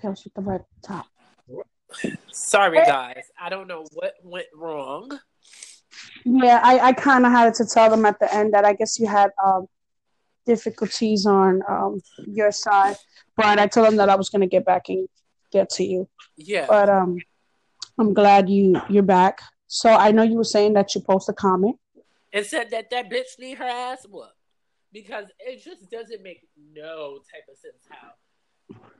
pants with the red top. Sorry, guys. I don't know what went wrong. Yeah, I, I kind of had to tell them at the end that I guess you had um, difficulties on um, your side, but I told them that I was going to get back and get to you. Yeah. But um, I'm glad you you're back. So I know you were saying that you posted a comment. and said that that bitch need her ass whooped because it just doesn't make no type of sense how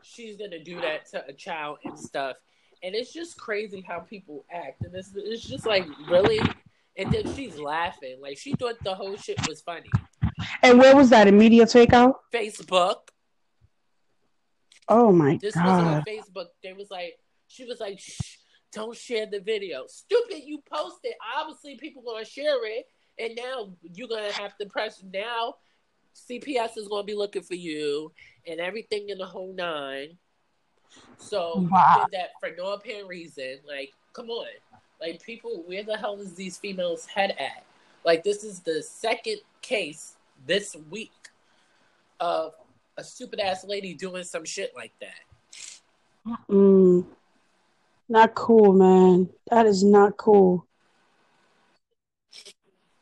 she's gonna do that to a child and stuff. And it's just crazy how people act, and it's it's just like really. And then she's laughing like she thought the whole shit was funny. And where was that? A media takeout? Facebook. Oh my This was on god! Facebook. They was like, she was like, Shh, don't share the video. Stupid, you posted. Obviously, people gonna share it, and now you're gonna have to press. Now, CPS is gonna be looking for you, and everything in the whole nine. So Wow. did that for no apparent reason. Like, come on, like people, where the hell is these females head at? Like, this is the second case this week of a stupid ass lady doing some shit like that. Mm, not cool, man. That is not cool.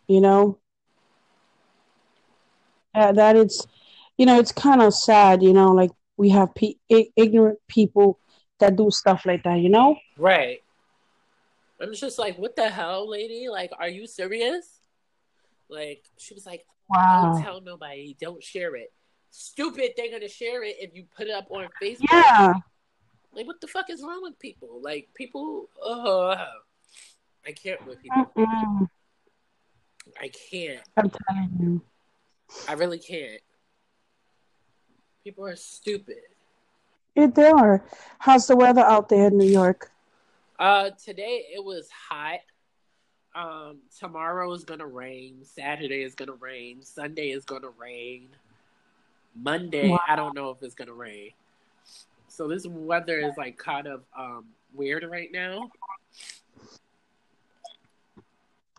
You know, uh, it's you know, it's kind of sad. You know, like we have pe- ignorant people that do stuff like that. You know? Right. I'm just like, what the hell, lady? Like, are you serious? Like, she was like, wow. don't tell nobody, don't share it. Stupid, they're gonna share it if you put it up on Facebook. Yeah. Like, what the fuck is wrong with people? Like, people, uh, I can't with people. Mm-mm. I can't. I'm telling you. I really can't. People are stupid. Yeah, they are. How's the weather out there in New York? Uh, today it was hot. Um, tomorrow is gonna rain. Saturday is gonna rain. Sunday is gonna rain. Monday, Wow. I don't know if it's gonna rain. So this weather is like kind of um weird right now.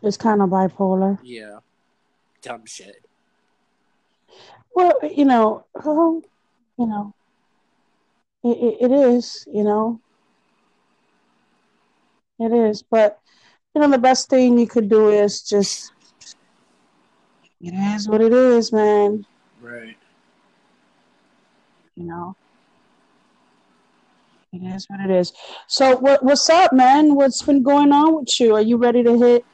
It's kind of bipolar. Yeah, dumb shit. Well, you know, oh, you know, it, it, it is, you know, it is. But you know, the best thing you could do is just, it is what it is, man. Right. You know, it is what it is. So, what what's up, man? What's been going on with you? Are you ready to hit?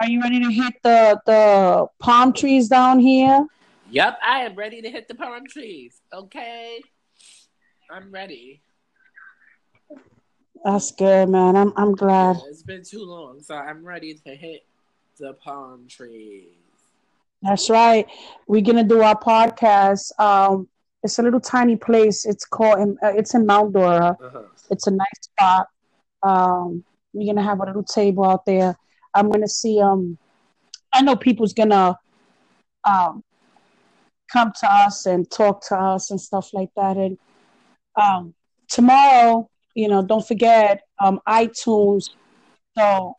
Are you ready to hit the the palm trees down here? Yep, I am ready to hit the palm trees. Okay, I'm ready. That's good, man. I'm I'm glad. It's been too long, so I'm ready to hit the palm trees. That's right. We're gonna do our podcast. Um, it's a little tiny place. It's called. Uh, it's in Mount Dora. Uh-huh. It's a nice spot. Um, we're gonna have a little table out there. I'm gonna see. Um, I know people's gonna um come to us and talk to us and stuff like that. And um, tomorrow, you know, don't forget um iTunes. So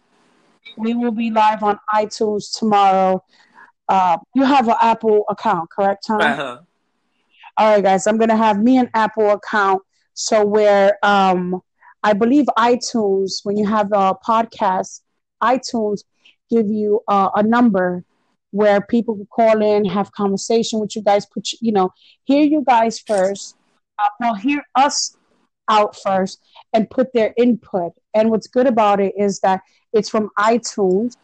we will be live on iTunes tomorrow. Uh, you have an Apple account, correct, Tom? Uh-huh. All right, guys, I'm gonna have me an Apple account. So where um I believe iTunes, when you have a podcast, iTunes give you uh, a number where people can call in, have conversation with you guys, put you, you know, hear you guys first, uh, well, hear us out first, and put their input. And what's good about it is that it's from iTunes.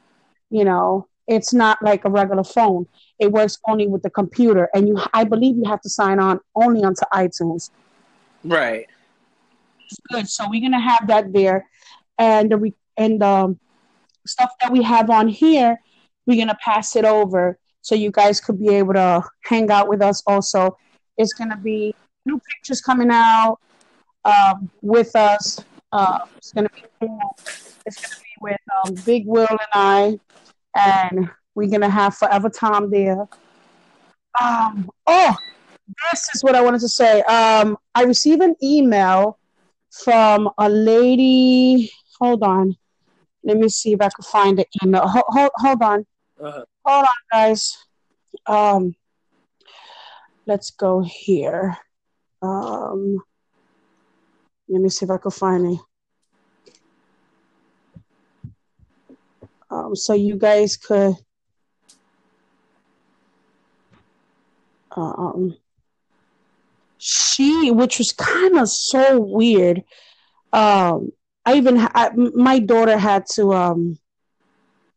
You know, it's not like a regular phone it works only with the computer and you i believe you have to sign on only onto itunes Right. good so we're gonna have that there and the re- and um stuff that we have on here we're gonna pass it over so you guys could be able to hang out with us also. It's gonna be new pictures coming out um, with us. Uh, it's gonna be it's gonna be with um, big will and i and we're gonna have forever tom there. Um oh this is what i wanted to say. Um i received an email from a lady. Hold on. Let me see if i can find the email. Hold, hold on Uh-huh. hold on guys um let's go here um let me see if I can find it. Um, so you guys could um, she, which was kind of so weird. Um, I even I, my daughter had to um,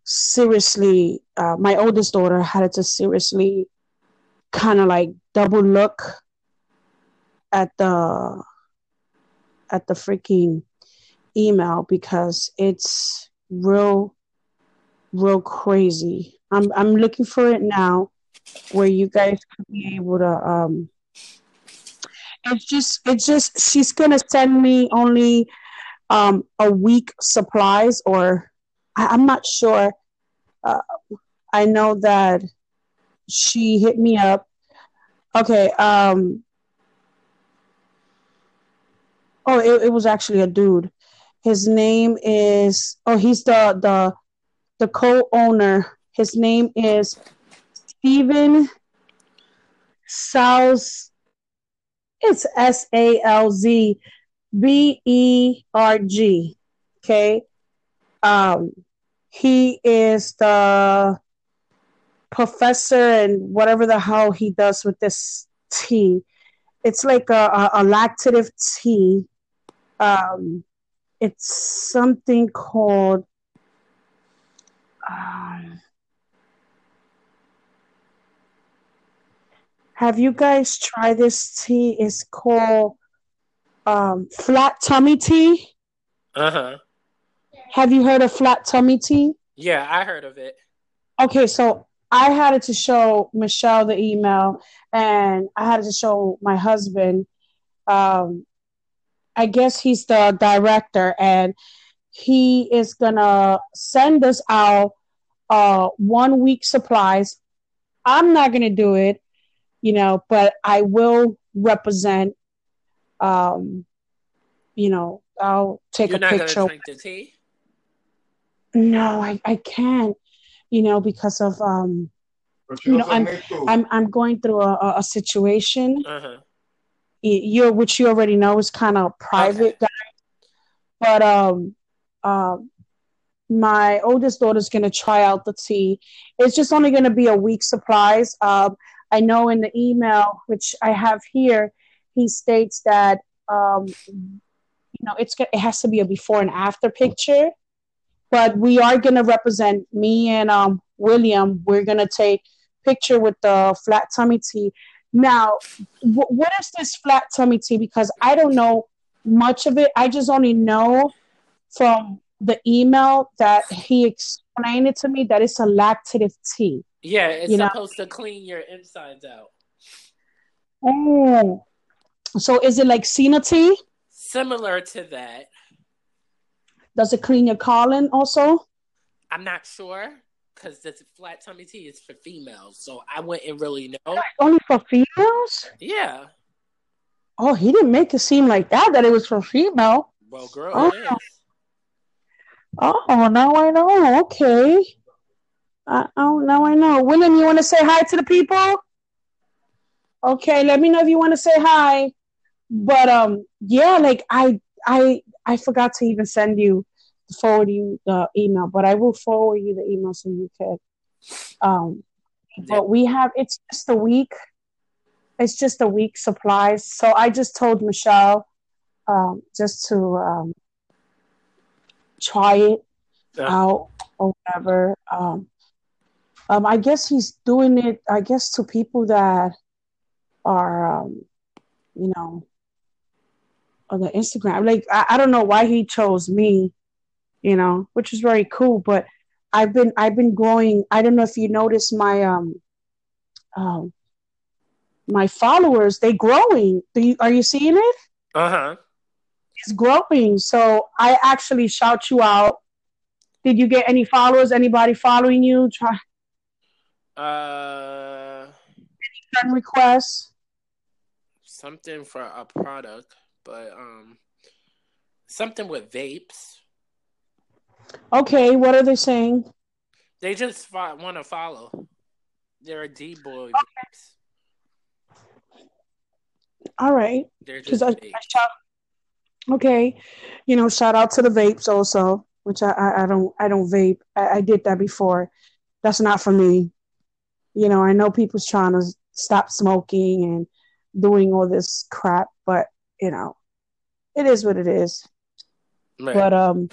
seriously. Uh, my oldest daughter had to seriously kind of like double look at the at the freaking email because it's real real crazy. I'm I'm looking for it now where you guys could be able to um it's just it's just she's gonna send me only um a week supplies or I, am not sure uh, i know that she hit me up okay um oh it, it was actually a dude his name is oh he's the the the co-owner his name is Stephen Salz. It's S A L Z B E R G. Okay. Um, he is the professor and whatever the hell he does with this tea. It's like a, a, a lactative tea. Um, it's something called. Um, Have you guys tried this tea? It's called um, flat tummy tea. Uh huh. Have you heard of flat tummy tea? Yeah, I heard of it. Okay, so I had it to show Michelle the email, and I had it to show my husband. Um, I guess he's the director, and he is gonna send us out uh, one week supplies. I'm not gonna do it you know, but I will represent, um, you know, I'll take You're a picture. Drink the tea? No, I, I can't, you know, because of, um, you know, I'm, I'm, I'm going through a, a situation. Uh-huh. You're, which you already know is kind of private, okay. guy. But, um, um, my oldest daughter's going to try out the tea. It's just only going to be a week supplies. Um, I know in the email, which I have here, he states that um, you know it's it has to be a before and after picture, but we are going to represent me and um, William. We're going to take picture with the flat tummy tea. Now, w- what is this flat tummy tea? Because I don't know much of it. I just only know from the email that he explained it to me that it's a lactative tea. Yeah, it's you supposed know? to clean your insides out. Oh, so is it like Senna tea? Similar to that. Does it clean your colon also? I'm not sure because this flat tummy tea is for females, so I wouldn't really know. Only for females? Yeah. Oh, he didn't make it seem like that. That it was for female. Well, girl, oh. Oh, now I know. Okay. Uh, oh, now I know. William, you want to say hi to the people? Okay, let me know if you want to say hi. But um, yeah, like I, I, I forgot to even send you, forward you the email, but I will forward you the email so you can. Um, but we have it's just a week. It's just a week supplies. So I just told Michelle, um, just to um, try it yeah. out or whatever. Um, um, I guess he's doing it. I guess to people that are, um, you know, on the Instagram. Like I, I don't know why he chose me, you know, which is very cool. But I've been I've been growing. I don't know if you noticed my um, um, my followers. They growing. Do you, are you seeing it? Uh huh. It's growing. So I actually shout you out. Did you get any followers? Anybody following you? Try uh, any friend requests? Something for a product, but um, something with vapes. Okay, what are they saying? They just fo- want to follow. They're a D boy okay. All right. They're just I, I, shout, Okay, you know, shout out to the vapes also, which I I, I don't I don't vape. I, I did that before. That's not for me. You know, I know people's trying to stop smoking and doing all this crap, but you know, it is what it is. Right. But um,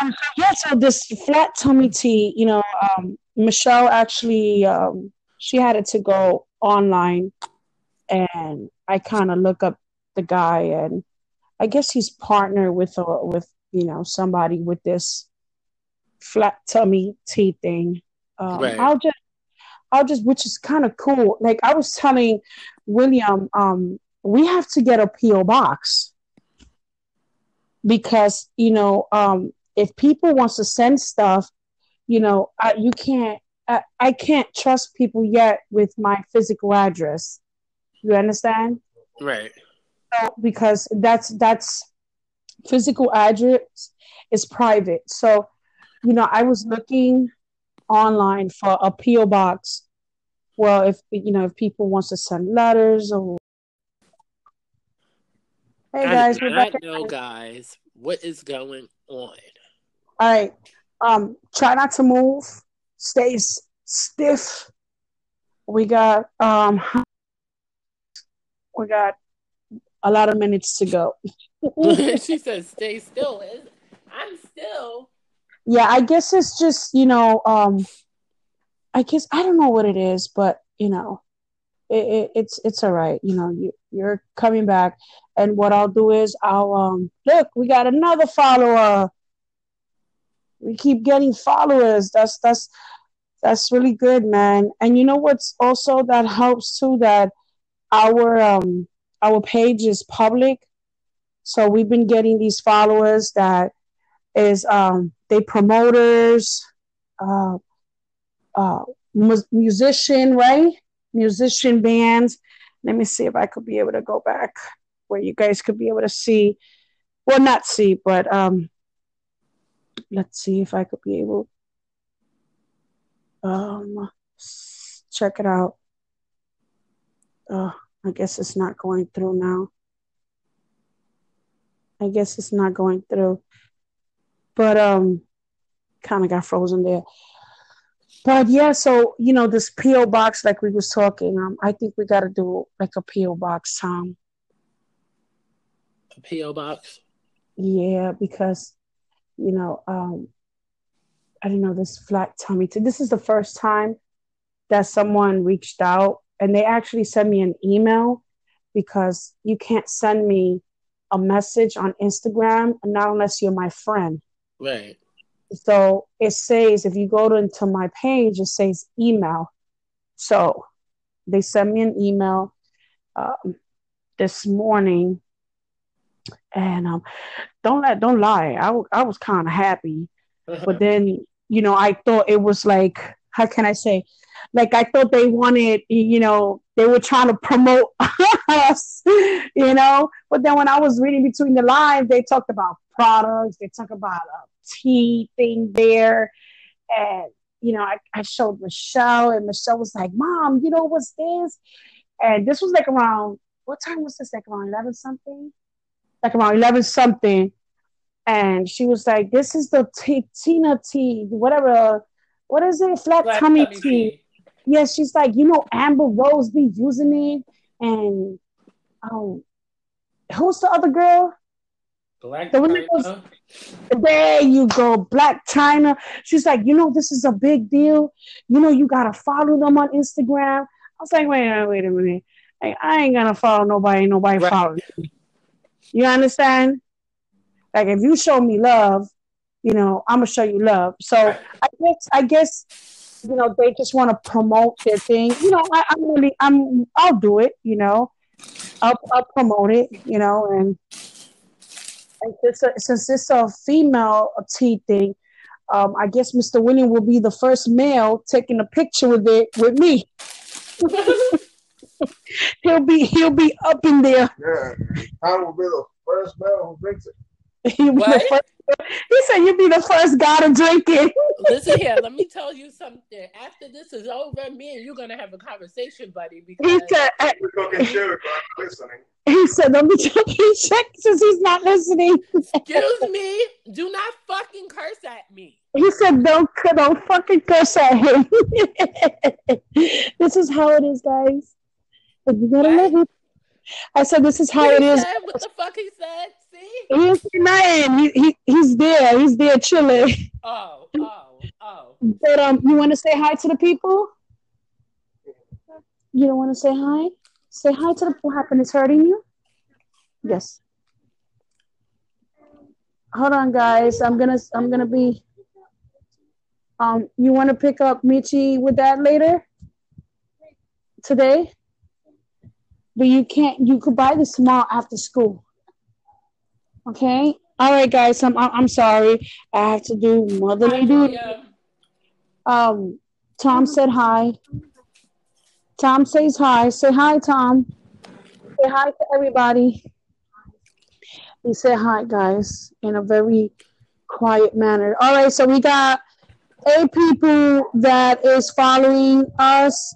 um, yeah. So this flat tummy tea, you know, um, Michelle actually um, she had it to go online, and I kind of look up the guy, and I guess he's partnered with a, with you know somebody with this flat tummy tea thing. Um, right. I'll just I'll just which is kind of cool. Like I was telling William, um, we have to get a PO box because you know um, if people wants to send stuff, you know I, you can't. I, I can't trust people yet with my physical address. You understand? Right. So, because that's that's physical address is private. So, you know, I was looking online for a PO box. Well, if you know, if people wants to send letters or Hey guys, I, we're back. Know, guys, what is going on? All right. Um, try not to move. Stay stiff. We got um, we got a lot of minutes to go. she says, "Stay still." I'm still yeah, I guess it's just you know, um, I guess I don't know what it is, but you know, it, it, it's it's all right. You know, you you're coming back, and what I'll do is I'll um look. We got another follower. We keep getting followers. That's that's that's really good, man. And you know what's also that helps too that our um our page is public, so we've been getting these followers that is um they promoters, uh, uh, mu- musician, right? Musician bands. Let me see if I could be able to go back where you guys could be able to see. Well, not see, but um, let's see if I could be able. Um, check it out. Uh, I guess it's not going through now. I guess it's not going through but um, kind of got frozen there. But yeah, so you know this PO box, like we was talking, um, I think we got to do like a PO box, Tom. A PO box. Yeah, because you know, um, I don't know this flat tummy. T- this is the first time that someone reached out, and they actually sent me an email because you can't send me a message on Instagram, not unless you're my friend. Right. So it says if you go to, into my page, it says email. So they sent me an email um, this morning, and um, don't let don't lie, I, w- I was kind of happy, but then you know I thought it was like how can I say, like I thought they wanted you know they were trying to promote us, you know. But then when I was reading between the lines, they talked about products, they talked about uh, tea thing there. And, you know, I, I showed Michelle, and Michelle was like, Mom, you know what's this? And this was like around, what time was this? Like around 11 something? Like around 11 something. And she was like, This is the t- Tina tea, whatever. What is it? Flat, Flat tummy, tummy tea. tea. Yeah, she's like, You know, Amber Rose be using it. And, um, who's the other girl? Black the goes, there you go, Blac Chyna. She's like, you know, this is a big deal. You know, you gotta follow them on Instagram. I was like, wait, wait, wait a minute. Like, I ain't gonna follow nobody. Nobody right. follows me. You understand? Like, if you show me love, you know, I'm gonna show you love. So right. I guess, I guess, you know, they just want to promote their thing. You know, I, I'm really, I'm, I'll do it. You know, I'll, I'll promote it. You know, and and since, since it's a female tea thing, um, I guess Mr. William will be the first male taking a picture with it with me. he'll be he'll be up in there. Yeah, I will be the first male who drinks it. You be the first, he said you'll be the first guy to drink it. Listen here, let me tell you something. After this is over, me and you're gonna have a conversation, buddy. Because He Because said, uh, We're talking shit, but I'm listening. He said, don't be talking shit since he's not listening. excuse me, do not fucking curse at me. He said, "Don't don't fucking curse at him." this is how it is, guys. But you gotta What? live it. I said, "This is how What it he is." said, what the fuck he said? See? He saying nothing. He, he he's there. He's there chilling. Oh, oh, oh. But um, you want to say hi to the people? You don't want to say hi? Say hi to the. What happened? Is hurting you? Yes. Hold on, guys. I'm gonna I'm gonna be. Um, you want to pick up Michi with that later? Today? But you can't. You could buy this tomorrow after school. Okay. All right, guys. I'm I'm I'm sorry. I have to do motherly duty. Um, Tom said hi. Tom says hi. Say hi, Tom. Say hi to everybody. He said hi, guys, in a very quiet manner. All right, so we got eight people that is following us.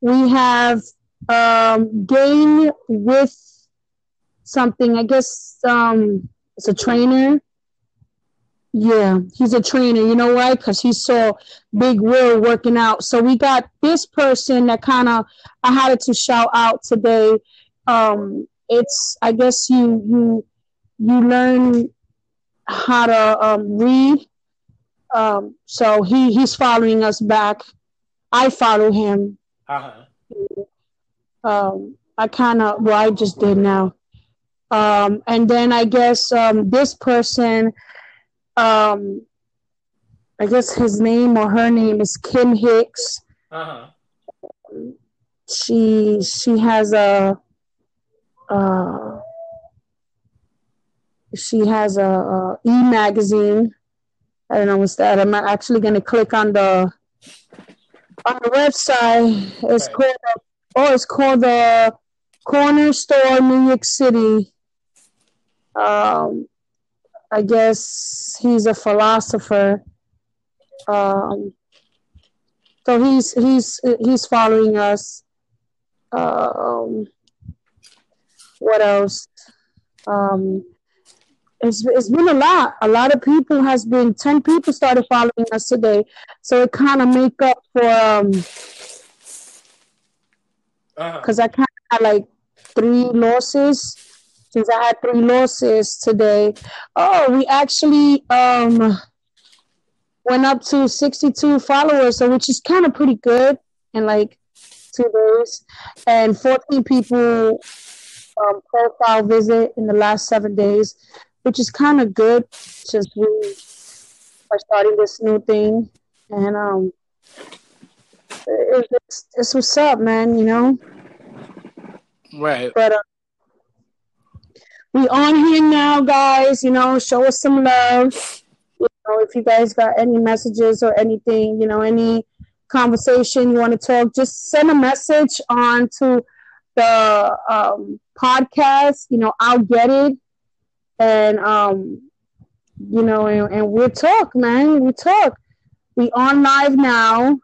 We have um, Gain with something. I guess um, it's a trainer. Yeah, he's a trainer. You know why? Because he saw Big Will working out. So we got this person that kind of I had to shout out today. Um, it's I guess you you you learn how to um, read. Um, so he he's following us back. I follow him. Uh huh. Um, I kind of well I just did now. Um, and then I guess um, this person um I guess his name or her name is Kim Hicks. Uh huh. She she has a uh she has a, a e magazine. I don't know what's that. I'm actually gonna click on the on the website. It's Right. called oh it's called the Corner Store New York City. Um I guess he's a philosopher. Um, so he's he's he's following us. Um, what else? Um, it's it's been a lot. A lot of people has been. Ten people started following us today, so it kind of make up for um Uh-huh. because I kind of had like three losses. Since I had three losses today, oh, we actually um went up to 62 followers, so which is kind of pretty good in like two days, and 14 people um, profile visit in the last seven days, which is kind of good since we are starting this new thing, and um, it's, it's what's up, man. You know. Right. But uh, we on here now, guys. You know, show us some love. You know, if you guys got any messages or anything, you know, any conversation you want to talk, just send a message on to the um, podcast. You know, I'll get it, and um, you know, and, and we'll talk, man. We talk. We on live now.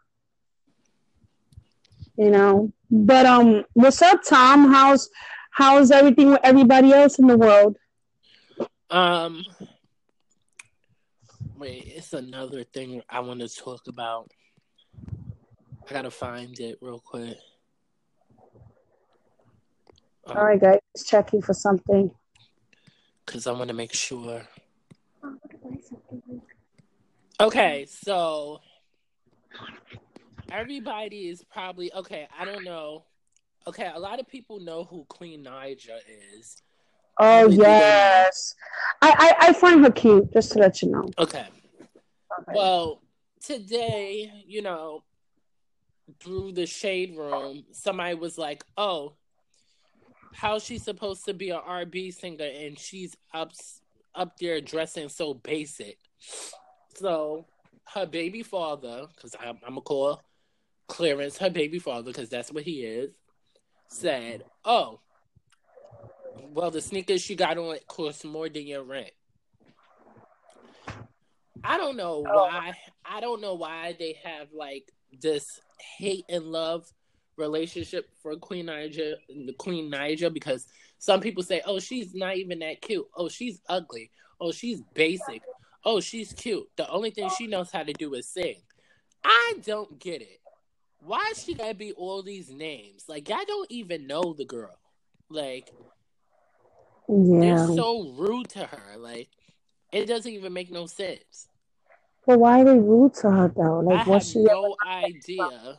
You know, but um, what's up, Tom? How's how's everything with everybody else in the world? Um. Wait, it's another thing I want to talk about. I gotta find it real quick. All right, guys, just checking for something. because I want to make sure. Okay, so everybody is probably okay. I don't know. Okay, a lot of people know who Queen Naija is. Oh Really yes, I, I I find her cute. Just to let you know. Okay, well, today, you know, through the shade room, somebody was like, "Oh, how's she supposed to be an R&B singer and she's up up there dressing so basic?" So her baby father, because I'm, I'm gonna call Clarence her baby father because that's what he is, said, "Oh, well, the sneakers she got on cost more than your rent." I don't know oh. why. I don't know why they have like this hate and love relationship for Queen Naija, the Queen Naija, because some people say, "Oh, she's not even that cute. Oh, she's ugly. Oh, she's basic. Oh, she's cute. The only thing she knows how to do is sing." I don't get it. Why is she gotta be all these names? Like, y'all don't even know the girl. Like, Yeah. they're so rude to her. Like, it doesn't even make no sense. But why are they rude to her though? Like, I Like, have what's she? no idea.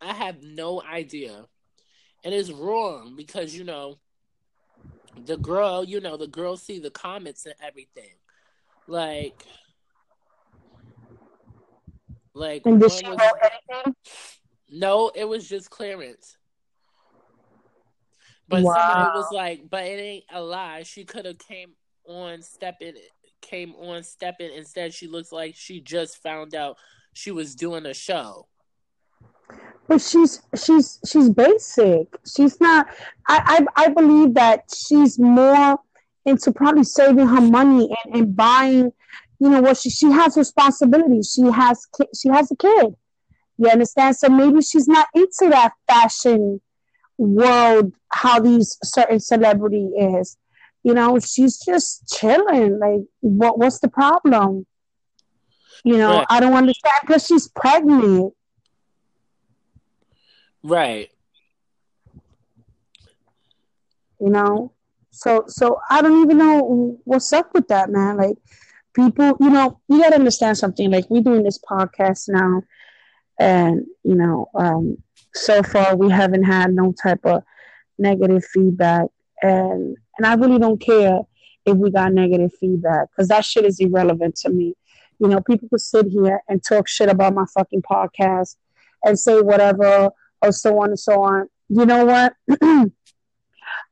I have no idea. And it's wrong because, you know, the girl, you know, the girl see the comments and everything. Like, like, And did she anything? no, it was just Clarence. But Wow. somebody was like, but it ain't a lie. She could have came on stepping came on stepping instead she looks like she just found out she was doing a show. But she's she's she's basic. She's not. I I, I believe that she's more into probably saving her money and, and buying. You know what? She she has responsibilities. She has ki- she has a kid. You understand? So maybe she's not into that fashion world. How these certain celebrity is. You know, she's just chilling. Like, what what's the problem? You know. I don't understand because she's pregnant. Right. you know so so i don't even know what's up with that man like people you know you got to understand something like we're doing this podcast now and you know um so far we haven't had no type of negative feedback and and i really don't care if we got negative feedback because that shit is irrelevant to me you know people could sit here and talk shit about my fucking podcast and say whatever or so on and so on you know what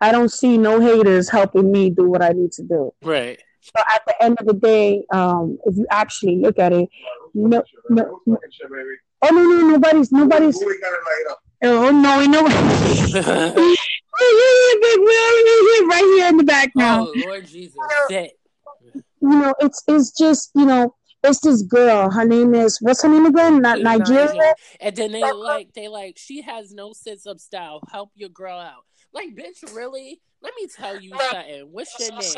I don't see no haters helping me do what I need to do. Right. So at the end of the day, um, if you actually look at it, no, no, no. oh no, no, nobody's, nobody's. We got it light up? Oh no, ain't nobody. We're right here in the back now. oh Lord Jesus. You know, it's it's just you know, it's this girl. Her name is what's her name again? Not Nigeria. And then they like they like she has no sense of style. Help your girl out. Like, bitch, really? Let me tell you something. What's your name?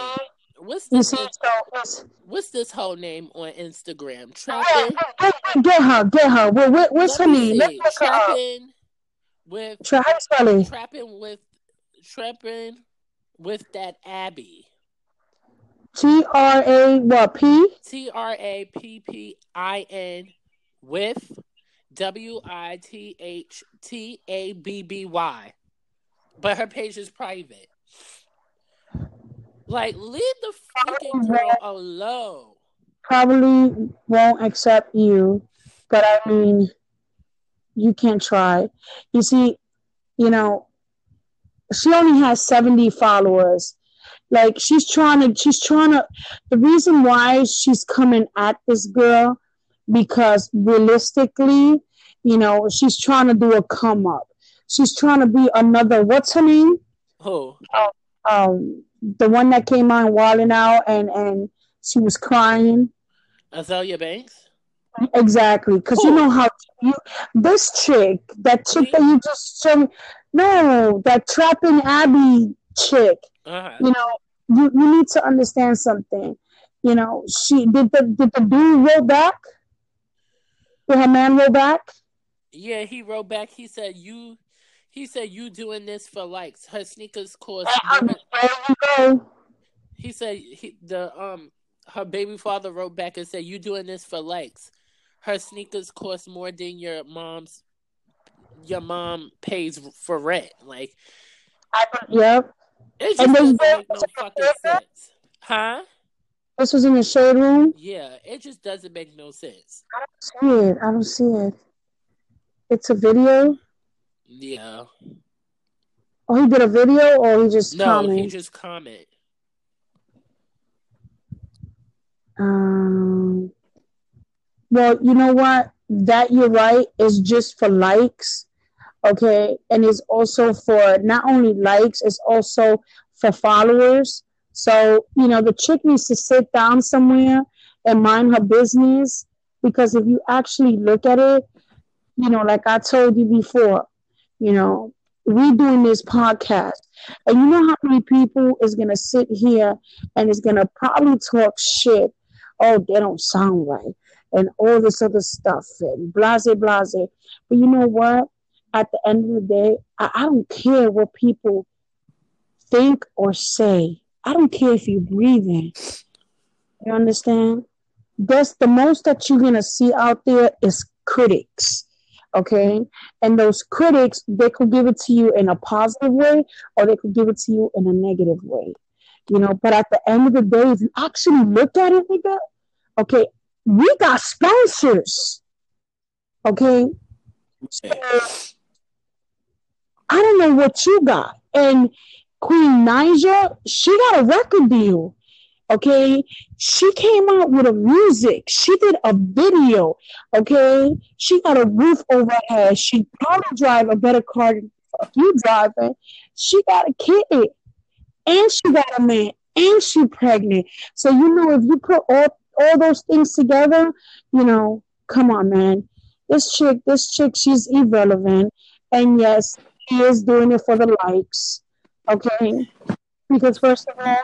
What's this? see, so What's this whole name on Instagram? Oh, trapping. get her, get her. What, what, what's Let her name? Let's look. Trapping with Try how trapping with trapping with that Abby. T R A what P? T R A P P I N with W I T H T A B B Y. But her page is private. Like, leave the freaking girl alone. Probably won't accept you, but I mean, you can't try. You see, you know, she only has seventy followers. Like she's trying to, she's trying to. The reason why she's coming at this girl because realistically, you know, she's trying to do a come up. She's trying to be another. What's her name? Who? Um, the one that came on Wild 'N Out and and she was crying. Azealia Banks? Exactly, because you know how you this chick, that chick that you just showed me, no, that trapping Abby chick. Uh-huh. You know, you, you need to understand something. You know, she did the did the dude roll back? Did her man roll back? Yeah, he wrote back. He said you. He said you doing this for likes. Her sneakers cost. There more- you go. He said he, the um her baby father wrote back and said you doing this for likes. Her sneakers cost more than your mom's. Your mom pays for rent. Like I, yep. it just doesn't make no fucking sense, huh? This was in the shade room. Yeah, it just doesn't make no sense. I don't see it. I don't see it. It's a video. Yeah, Oh, he did a video, or he just no, commented. he just comment. Um, well, you know what? That you're right is just for likes, okay, and it's also for not only likes, it's also for followers. So you know, the chick needs to sit down somewhere and mind her business. Because if you actually look at it, you know, like I told you before, you know, we doing this podcast, and you know how many people is gonna sit here and is gonna probably talk shit. Oh, they don't sound right, and all this other stuff, and blase blase. But you know what? At the end of the day, I, I don't care what people think or say. I don't care if you're breathing. You understand? That's the most that you're gonna see out there is critics. Okay. And those critics, they could give it to you in a positive way or they could give it to you in a negative way. You know, but at the end of the day, if you actually look at it, nigga, okay, we got sponsors. Okay. So, I don't know what you got. And Queen Naija, she got a record deal. Okay, she came out with a music. She did a video. Okay, she got a roof over her head. She probably drive a better car than you driving. She got a kid, and she got a man, and she pregnant. So you know, if you put all all those things together, you know, come on, man. This chick, this chick, she's irrelevant, and yes, she is doing it for the likes. Okay, because first of all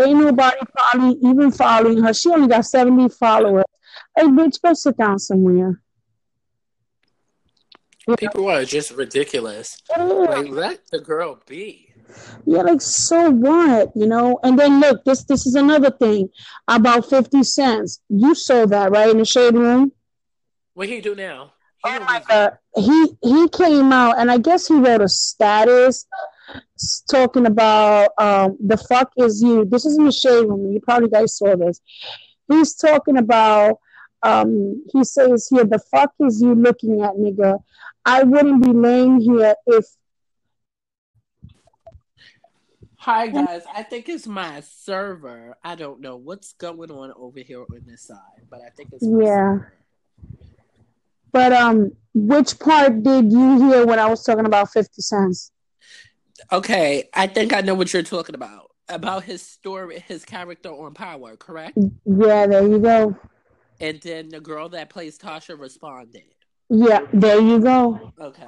Ain't nobody probably even following her. She only got 70 followers. Hey, bitch, go sit down somewhere. People are just ridiculous. Yeah. Like, let the girl be. Yeah, like so what, you know? And then look, this this is another thing about Fifty Cents. You saw that right in the shade room. What he do now? He oh my god, he he came out and I guess he wrote a status talking about um, the fuck is you. This is in the shade room. You probably guys saw this. He's talking about. Um, he says here, the fuck is you looking at, nigga? I wouldn't be laying here if. Hi guys, I think it's my server. I don't know what's going on over here on this side, but I think it's yeah. Server. But um, which part did you hear when I was talking about Fifty Cents? Okay, I think I know what you're talking about. About his story, his character on Power, correct? Yeah, there you go. And then the girl that plays Tasha responded. Yeah, there you go. Okay.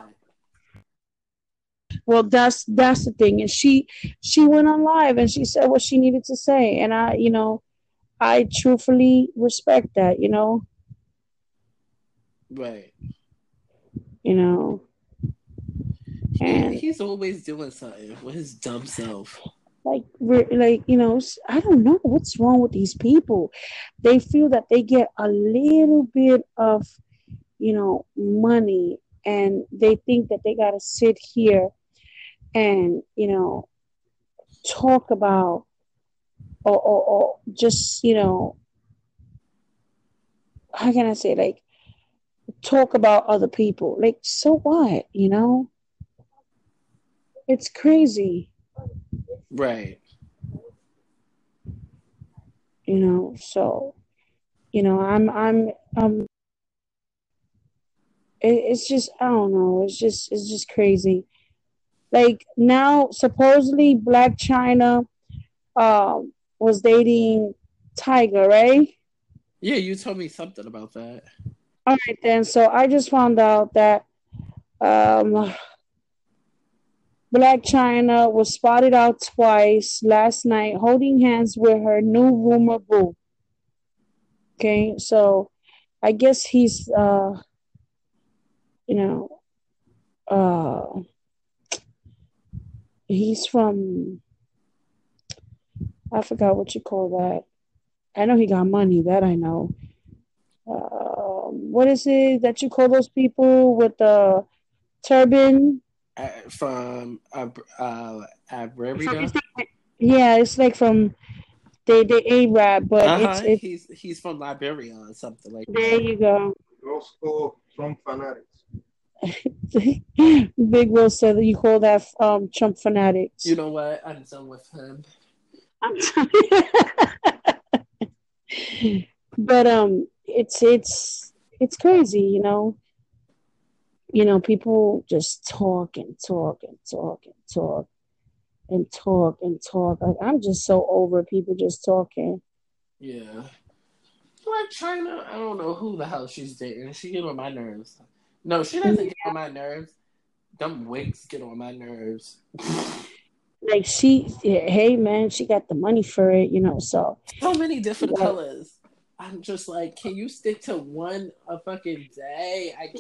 Well, that's that's the thing, and she she went on live and she said what she needed to say, and I, you know, I truthfully respect that. You know. Right. You know, he's always doing something with his dumb self. Like, like you know, I don't know what's wrong with these people. They feel that they get a little bit of, you know, money, and they think that they got to sit here and you know talk about or, or, or just you know how can I say like talk about other people like so what you know it's crazy. Right. You know, so you know, I'm I'm um it, it's just I don't know, it's just it's just crazy. Like now supposedly Blac Chyna um was dating Tyga, right? Yeah, you told me something about that. All right then. So I just found out that um Blac Chyna was spotted out twice last night holding hands with her new rumor boo. Okay, so I guess he's uh you know uh he's from I forgot what you call that. I know he got money, that I know. Uh, what is it that you call those people with the turban? From uh, uh, Yeah, it's like from the the Arab, but uh-huh. it's, it's, he's he's from Liberia or something like. There that. you go. Also Trump fanatics. Big Will said that you call that um, Trump fanatics. You know what? I'm done with him. but um, it's it's it's crazy, you know you know, people just talk and talk and talk and talk and talk and talk. Like I'm just so over people just talking. Yeah. Blac Chyna, I don't know who the hell she's dating. She get on my nerves. No, she doesn't get on my nerves. Them wigs get on my nerves. Like she, hey man, she got the money for it, you know. So so many different yeah. colors. I'm just like, can you stick to one a fucking day? I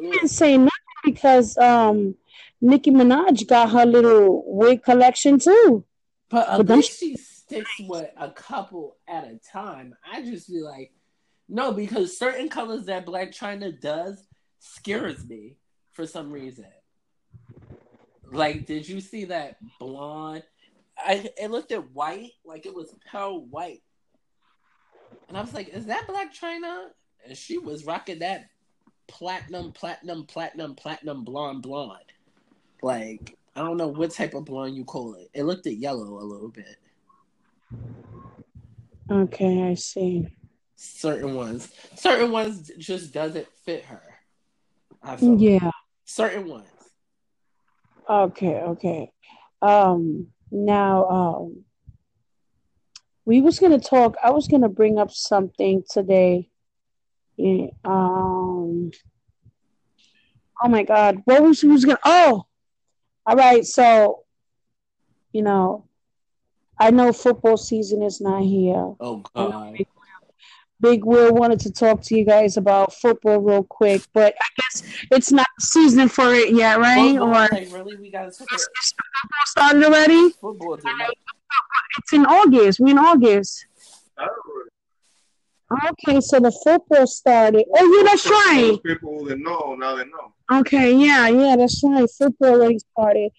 can't say nothing because um Nicki Minaj got her little wig collection too. But at least she sticks with a couple at a time. I just be like, no, because certain colors that Blac Chyna does scares me for some reason. Like, did you see that blonde? I it looked at white like it was pale white, and I was like, "Is that Blac Chyna?" And she was rocking that platinum, platinum, platinum, platinum blonde, blonde. Like I don't know what type of blonde you call it. It looked at yellow a little bit. Okay, I see. Certain ones, certain ones just doesn't fit her. yeah. Certain ones. Okay, okay. Um, now, um, we was gonna talk. I was gonna bring up something today. Um. Oh my God, what was was gonna? Oh, all right, so you know, I know football season is not here. Oh God. Big, Big Will wanted to talk to you guys about football real quick, but I guess it's not season for it yet, right? Football, or like, really, we got football started already. Football it's in August. We're in August. Okay, so the football started. Oh, yeah, that's right. People that know now they know. Okay, yeah, yeah, that's right. Football already started.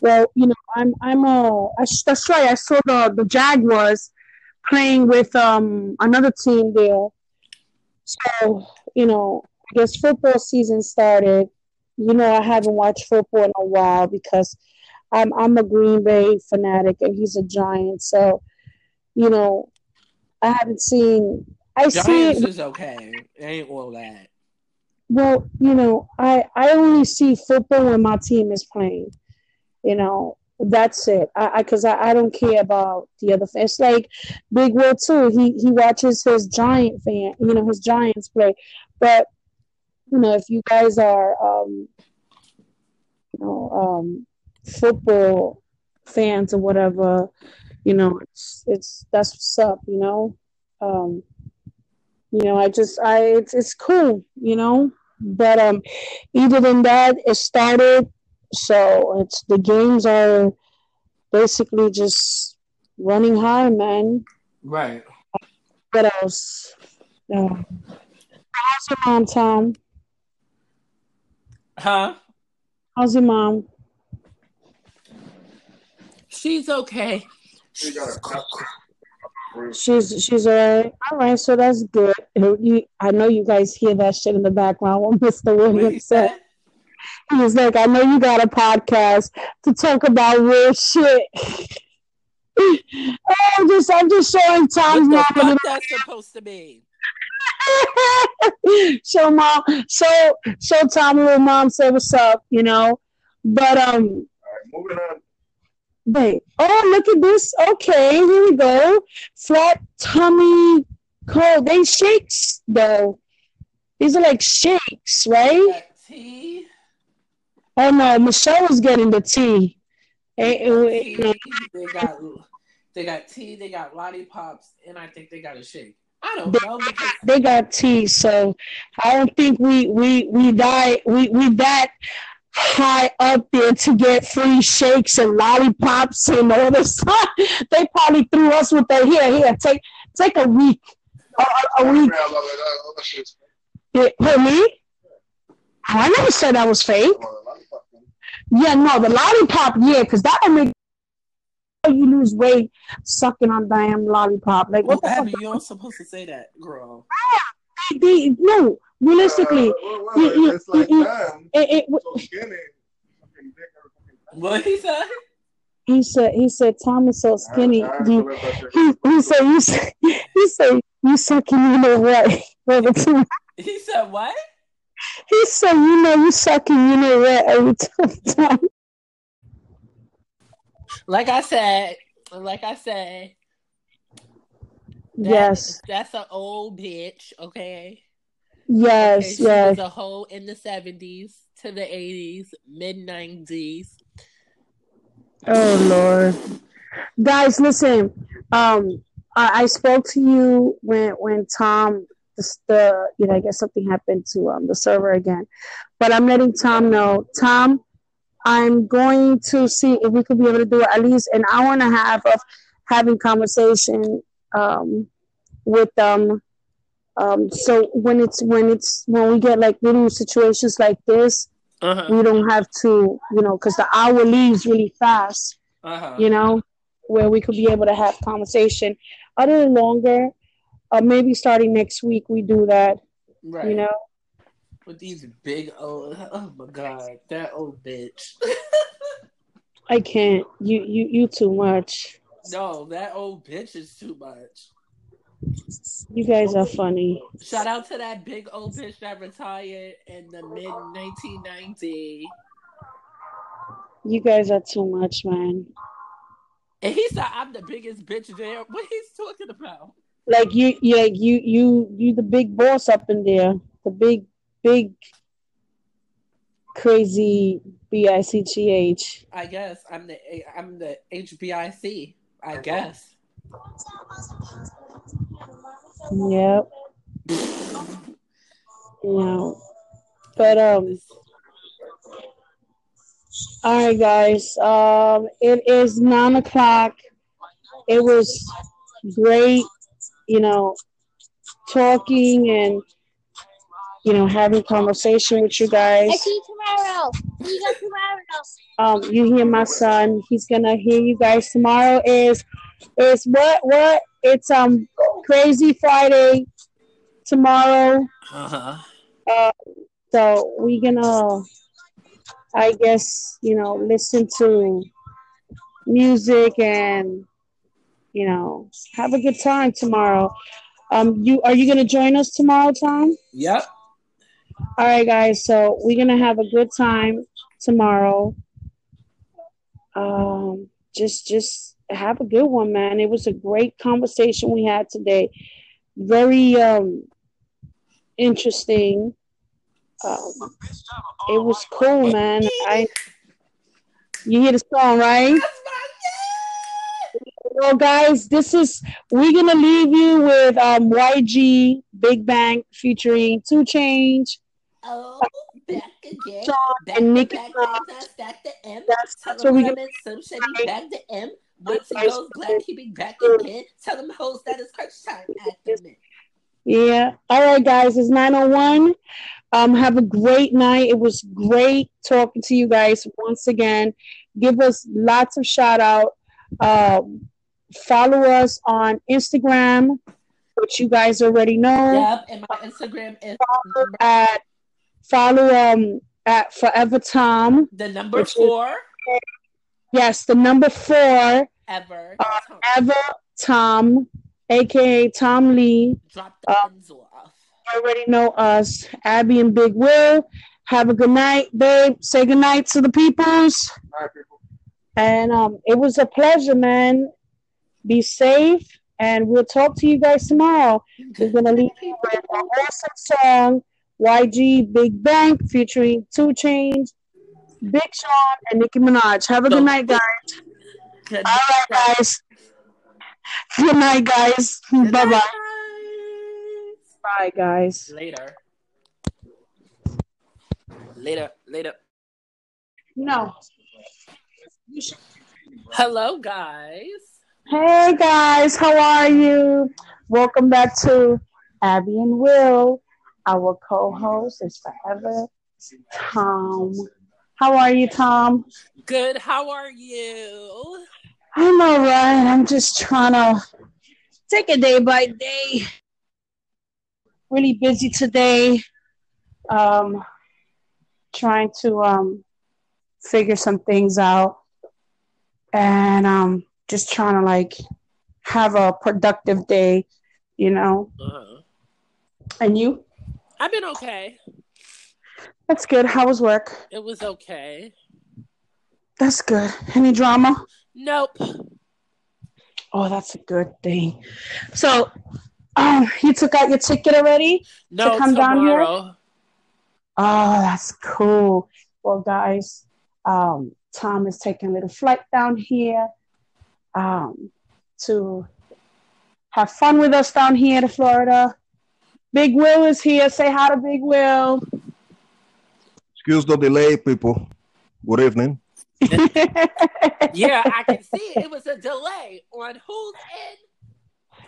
Well, you know, I'm, I'm uh, I, that's right. I saw the the Jaguars playing with um another team there. So, you know, I guess football season started. You know, I haven't watched football in a while because I'm I'm a Green Bay fanatic and he's a Giant. So, you know, I haven't seen I Giants see is okay. It ain't all that. Well, you know, I I only see football when my team is playing. You know, that's it. I because I, I, I, don't care about the other fans. It's like Big Will too. He he watches his Giant fan, you know, his Giants play. But you know, if you guys are um, you know um, football fans or whatever, you know, it's it's that's what's up. You know. Um, you know, I just I it's it's cool, you know. But um either than that it started so it's the games are basically just running high, man. Right. What else? Uh, how's your mom, Tom? Huh? How's your mom? She's okay. She got a She's she's all right. All right, so that's good. You, I know you guys hear that shit in the background. What Mr. Williams said. He was like, "I know you got a podcast to talk about real shit." oh, just I'm just showing Tom's what the fuck that's supposed to mean. so mom, so so Tom, little mom said, "What's up?" You know, but um. All right, moving on Wait. Oh, look at this. Okay, here we go. Flat Tummy Co. They shakes though. These are like shakes, right? Tea. Oh no, Michelle was getting the tea. They got, they got tea, they got lollipops, and I think they got a shake. I don't they, know. Because... They got tea, so I don't think we we we die we we that high up there to get free shakes and lollipops and all this stuff. They probably threw us with the here, here, take take a week. A, a week. It, who, me? Oh, I never said that was fake. Yeah, no, the lollipop, yeah, because that would make you lose weight sucking on damn lollipop. Like, what well, the fuck? You're supposed to say that, girl. Ah, Yeah, they, they, no, realistically, uh, well, well, you, it's like you, it, it, so skinny. What he said? He said, "He said Tom is so skinny." I, I he, he, he said, "You said, he said you sucking you know what?" he said what? He said, "You know you sucking you know what?" Every time. Like I said, like I said, That- yes, That's an old bitch, okay? yes, Okay, yes. was a hoe in the 70s to the 80s, mid 90s. Oh Lord, guys, listen. Um, I, I spoke to you when when Tom the, the you know I guess something happened to um the server again, but I'm letting Tom know. Tom, I'm going to see if we could be able to do at least an hour and a half of having conversation um with them. Um, so when it's when it's when we get like little situations like this, Uh-huh. we don't have to you know because the hour leaves really fast Uh-huh. you know, where we could be able to have conversation Other longer. Uh, maybe starting next week, we do that. right. You know, With these big old, oh my god, that old bitch. I can't. You, you, you too much. No, that old bitch is too much. You guys are funny. Shout out to that big old bitch that retired in the mid 1990s. You guys are too much, man. And he said, I'm the biggest bitch there. What he's talking about? Like you, you, like you, you, you, the big boss up in there. The big, big, crazy B I C G H. I guess I'm the I'm the HBIC. I guess. Yep. Yeah. But um. All right, guys. Um, it is nine o'clock. It was great, you know, talking and you know having conversation with you guys. I see you tomorrow. See you tomorrow. Um, you hear my son. He's gonna hear you guys tomorrow. Is is what what? It's um crazy Friday tomorrow. Uh-huh. Uh, so we gonna, I guess, you know, listen to music and, you know, have a good time tomorrow. Um, you are you gonna join us tomorrow, Tom? Yep. All right, guys. So we're gonna have a good time tomorrow. Um, just just have a good one, man. It was a great conversation we had today. Very um interesting. Um, it was cool, man. I you hear the song, right? Well, guys, this is we're gonna leave you with um YG Big Bank featuring 2 Chainz. Oh, back again. Sean Back and to Nicki back, that's back to M. That's, that's what we're I'm gonna in some shitty back to M. Once he goes black, he be back again. Tell them hoes that it's crunch time at the Yeah. All right, guys. It's 901. Um, have a great night. It was great talking to you guys once again. Give us lots of shout out. Um, follow us on Instagram, which you guys already know. Yep, and my Instagram is Follow at follow um at Forever Tom. the number Which is- four Yes, the number four, ever. Uh, Ever Tom, aka Tom Lee. Drop the uh, ends off. You already know us, Abby and Big Will. Have a good night, babe. Say good night to the peoples. All right, people. And um, it was a pleasure, man. Be safe, and we'll talk to you guys tomorrow. We're gonna leave you with an awesome song, YG Big Bank, featuring 2 Chainz, Big Sean, and Nicki Minaj. Have a good night, guys. Good All right, guys. Good night, guys. Bye bye. Bye, guys. Later. Later. Later. No. Hello, guys. Hey guys, how are you? Welcome back to Abby and Will. Our co-host is forever Tom. How are you, Tom? Good. How are you? I'm all right. I'm just trying to take it day by day. Really busy today. Um, trying to um figure some things out, and um, just trying to like have a productive day, you know. Uh-huh. And you? I've been okay. That's good. How was work? It was okay. That's good. Any drama? Nope. Oh, that's a good thing. So, um, you took out your ticket already? No, come down here? Oh, that's cool. Well, guys, um, Tom is taking a little flight down here um, to have fun with us down here to Florida. Big Will is here. Say hi to Big Will. Excuse the delay, people. Good evening. Yeah, I can see it. It was a delay on whose end.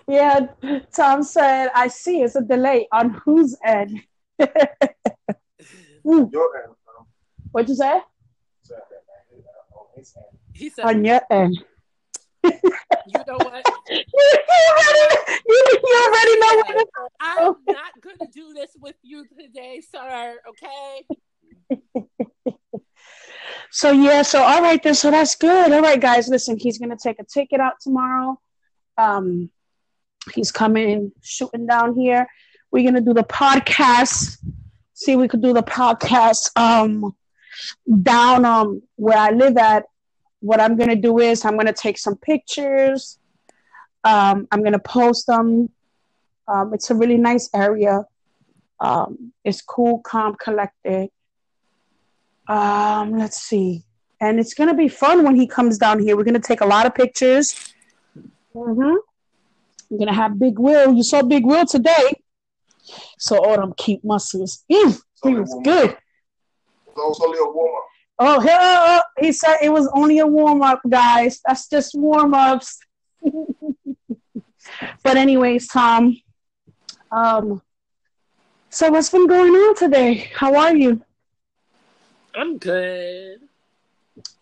yeah, Tom said, I see it's a delay on whose end? Your end, um, What'd you say? said. On his end. He said, On your end. "You know what? you, already, you, you already know what I'm not going to do this with you today, sir. Okay? So yeah, so all right then, so that's good. All right, guys, listen, he's gonna take a ticket out tomorrow. Um, he's coming shooting down here. We're gonna do the podcast. See, we could do the podcast um down um where I live at. What I'm gonna do is I'm gonna take some pictures. Um, I'm gonna post them. Um, it's a really nice area. Um, it's cool, calm, collected. Um, let's see. And it's gonna be fun when he comes down here. We're gonna take a lot of pictures. Mm-hmm. We're gonna have Big Will. You saw Big Will today. So all them cute muscles. Mm, he was good. Was only a up. Oh, he, oh, he said it was only a warm up, guys. That's just warm ups. but anyways, Tom. Um. So what's been going on today? How are you? I'm good.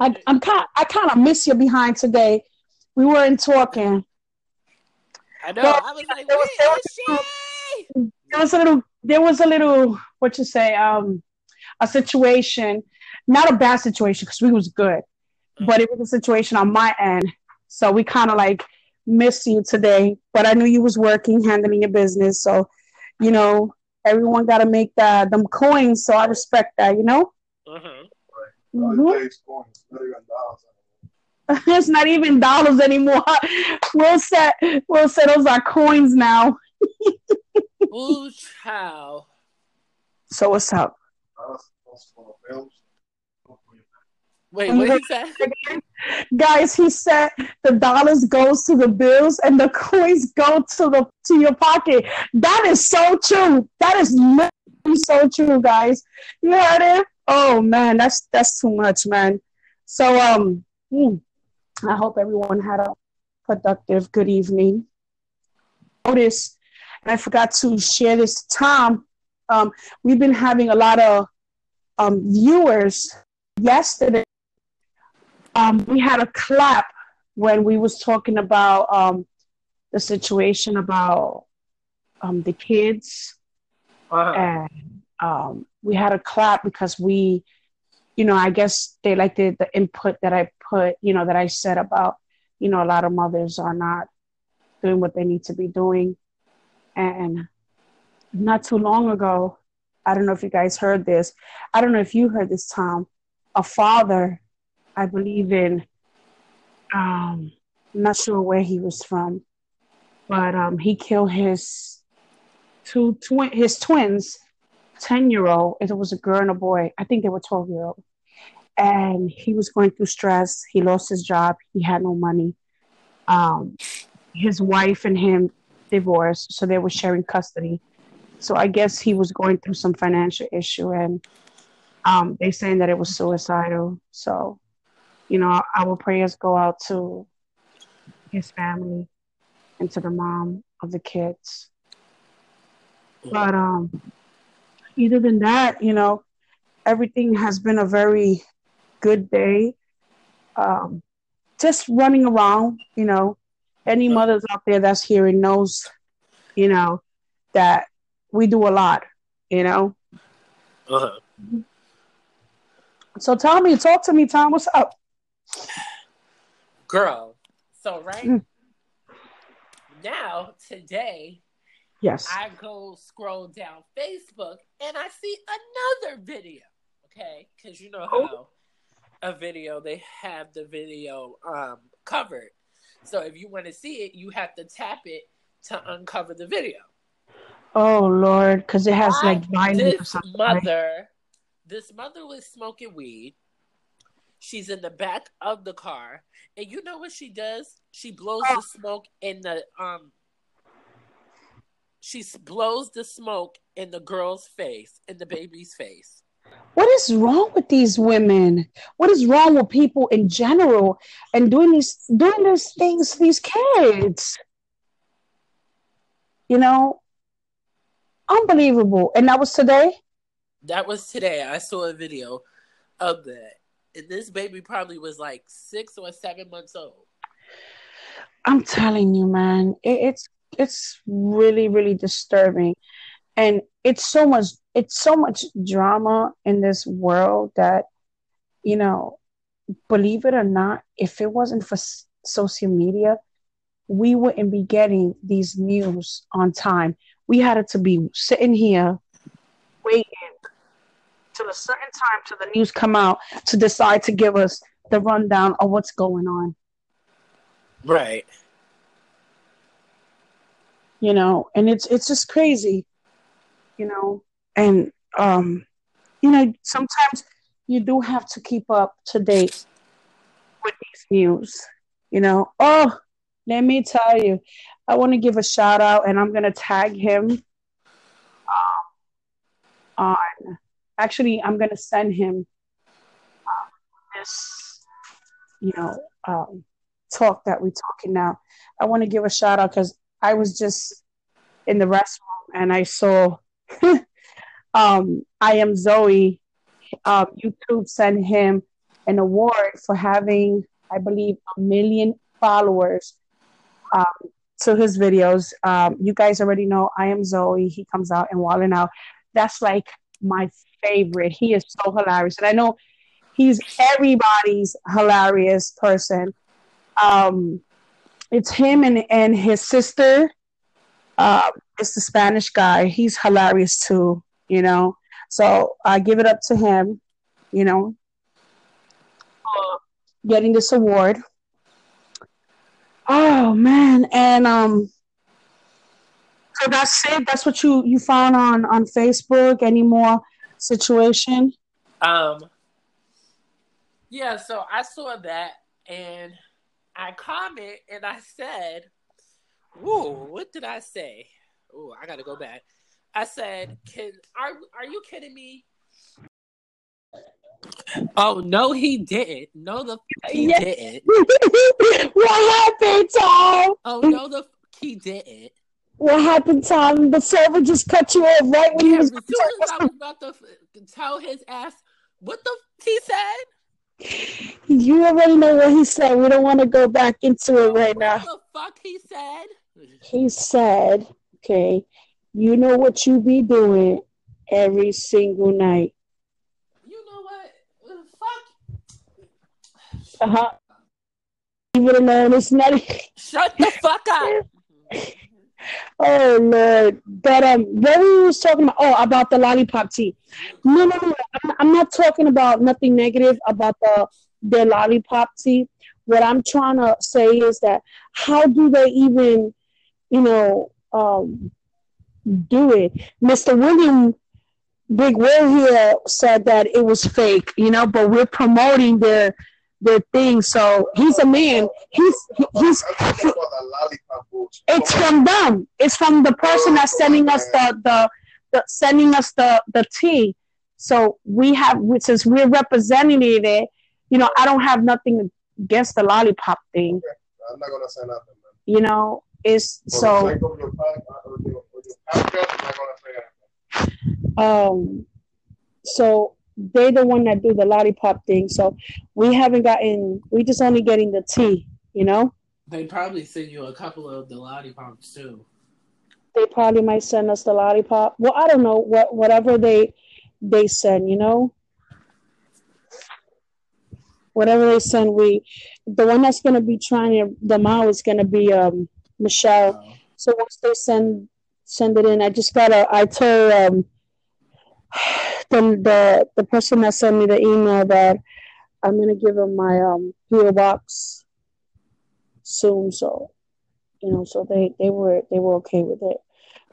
I, I'm kind. I kind of miss you behind today. We weren't talking. I know. Well, I was like, there was- there was-? There was a little. There was a little. What you say? Um, a situation. Not a bad situation because we was good, mm-hmm. but it was a situation on my end. So we kind of like missed you today. But I knew you was working, handling your business. So, you know, everyone got to make that them coins. So I respect that. You know. All days coins, not even dollars. it's not even dollars anymore. We'll say we'll say those are coins now. Ooh, child. So what's up? Dollars, those for the bills. Wait, what he said? Guys, he said the dollars goes to the bills and the coins go to the to your pocket. That is so true. That is literally so true, guys. You heard it? Oh man, that's that's too much, man. So um hmm, I hope everyone had a productive good evening. Notice, and I forgot to share this to Tom. Um, we've been having a lot of um, viewers yesterday um, we had a clap when we was talking about um, the situation about um, the kids Uh-huh. and um, we had a clap because we you know i guess they liked the, the input that i put you know that i said about you know a lot of mothers are not doing what they need to be doing and not too long ago i don't know if you guys heard this i don't know if you heard this tom a father i believe in um I'm not sure where he was from but um he killed his two twin his twins 10 year old it was a girl and a boy. I think they were 12 year old and he was going through stress. He lost his job. He had no money. Um his wife and him divorced so they were sharing custody. So i guess he was going through some financial issue and um they saying that it was suicidal. So you know our prayers go out to his family and to the mom of the kids. But um other than that you know everything has been a very good day. Um just running around you know any mothers out there that's hearing knows you know that we do a lot you know? Uh-huh. so tell me talk to me tom. What's up Girl. So right Mm. now, today, yes I go scroll down Facebook and I see another video. Okay, because you know how a video they have the video um covered. So if you want to see it, you have to tap it to uncover the video. Oh Lord, because it has Why like violence this something. right? mother, this mother was smoking weed. She's in the back of the car, and you know what she does? She blows the smoke in the um. She blows the smoke in the girl's face, in the baby's face. What is wrong with these women? What is wrong with people in general and doing these doing these things to these kids? You know, unbelievable. And that was today. That was today. I saw a video of that, this baby probably was like six or seven months old. I'm telling you, man, it, it's it's really really disturbing, and it's so much it's so much drama in this world that you know, believe it or not, if it wasn't for social media, we wouldn't be getting these news on time. We had to be sitting here waiting till a certain time till the news come out to decide to give us the rundown of what's going on. Right. you know and it's it's just crazy you know and um you know sometimes you do have to keep up to date with these news you know oh let me tell you i want to give a shout out and i'm going to tag him um, on actually i'm going to send him um, this you know um, talk that we're talking now i want to give a shout out because i was just in the restroom and I saw um, I am Zoe. Um, YouTube sent him an award for having, I believe, a million followers um, to his videos. Um, you guys already know I am Zoe. He comes out and Wild 'N Out. That's like my favorite. He is so hilarious, and I know he's everybody's hilarious person. Um, it's him and and his sister uh, it's the Spanish guy. He's hilarious too, you know. So I give it up to him, you know, getting this award. Oh man, and um, so that's it. That's what you you found on on Facebook. Any more situation? Um. Yeah. So I saw that, and I comment, and I said, "Ooh, what did I say? Ooh, I got to go back." I said, "Can are are you kidding me?" Oh no, he didn't. No, the f- he Yeah. didn't. what happened, Tom? Oh no, the f- he didn't. What happened, Tom? The server just cut you off right when Yeah, you as was soon as I was about to tell his ass what the f- he said. You already know what he said. We don't want to go back into it right what now. the fuck he said? He said, okay, you know what you be doing every single night. You know what? Fuck. Uh-huh. Leave it alone. It's not. Shut the fuck up. Oh Lord. But um, what we was talking about? Oh, about the lollipop tea. No, no, no. I'm, I'm not talking about nothing negative about the the lollipop tea. What I'm trying to say is that how do they even, you know, um, do it? Mr. William Big Will here said that it was fake, you know, but we're promoting their their thing. So he's a man. He's he's. It's from them. It's from the person that's sending us the the, the sending us the the tea. So we have since we're representing it. You know, I don't have nothing against the lollipop thing. I'm not gonna say nothing, man. You know, it's so um so they're the one that do the lollipop thing. So we haven't gotten. We just only getting the tea. You know, They probably send you a couple of the lollipops too. they probably might send us the lollipop. Well, I don't know what whatever they they send. You know. whatever they send, we the one that's gonna be trying them out is gonna be um Michelle. Oh. So once they send send it in, I just gotta I told um the the the person that sent me the email that I'm gonna give them my um PO box soon. So, you know, so they they were they were okay with it.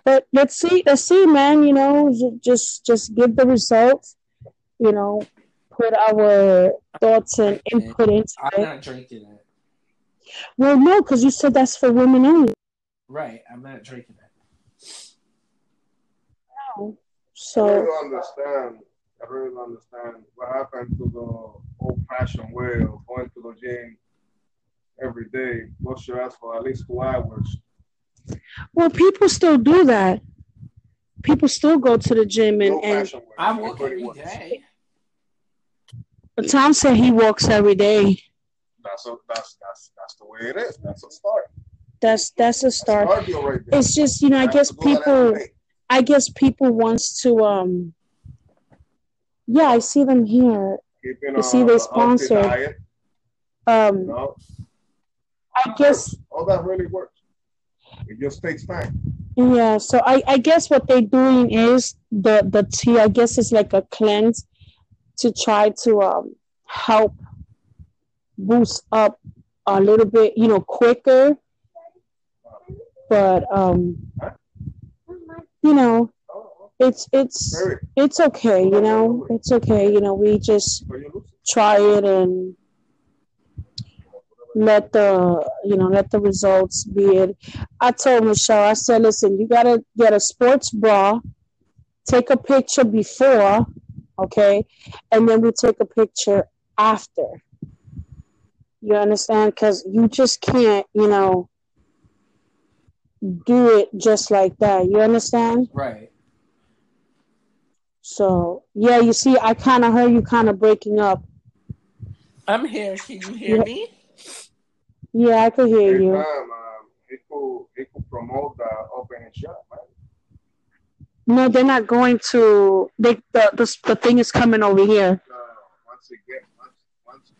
But let's see, let's see, man. You know, just just give the results. You know, put our thoughts and input into I'm it. not drinking it. Well, no, because you said that's for women only. Right, I'm not drinking it. No. I So really don't understand. I really understand what happened to the old-fashioned way of going to the gym every day, wash your ass for at least two hours. Well, people still do that. People still go to the gym and, and Old-fashioned way. I walk Everybody every works. Tom said he walks every day. That's a, that's that's that's the way it is. That's a start. That's that's a start. cardio right. It's just you know I You have guess to that people every day. I guess people wants to um yeah I see them here Keeping You see, they healthy sponsored. um know, I guess all that really works. It just takes time. yeah so I I guess what they're doing is the the tea I guess it's like a cleanse to try to um help boost up a little bit you know quicker but um you know Oh, it's it's it's okay you know it's okay you know we just So you lose it. try it and let the you know let the results be it. I told michelle i said listen you gotta get a sports bra take a picture before okay and then we take a picture after. You understand? Because you just can't you know do it just like that you understand Right. so yeah you see i kind of heard you kind of breaking up I'm here. Can you hear Yeah. me? yeah i could hear Every you time, um, he could he could promote the opening shot, man. No, they're not going to. They the the, the thing is coming over here. Uh, once it get once once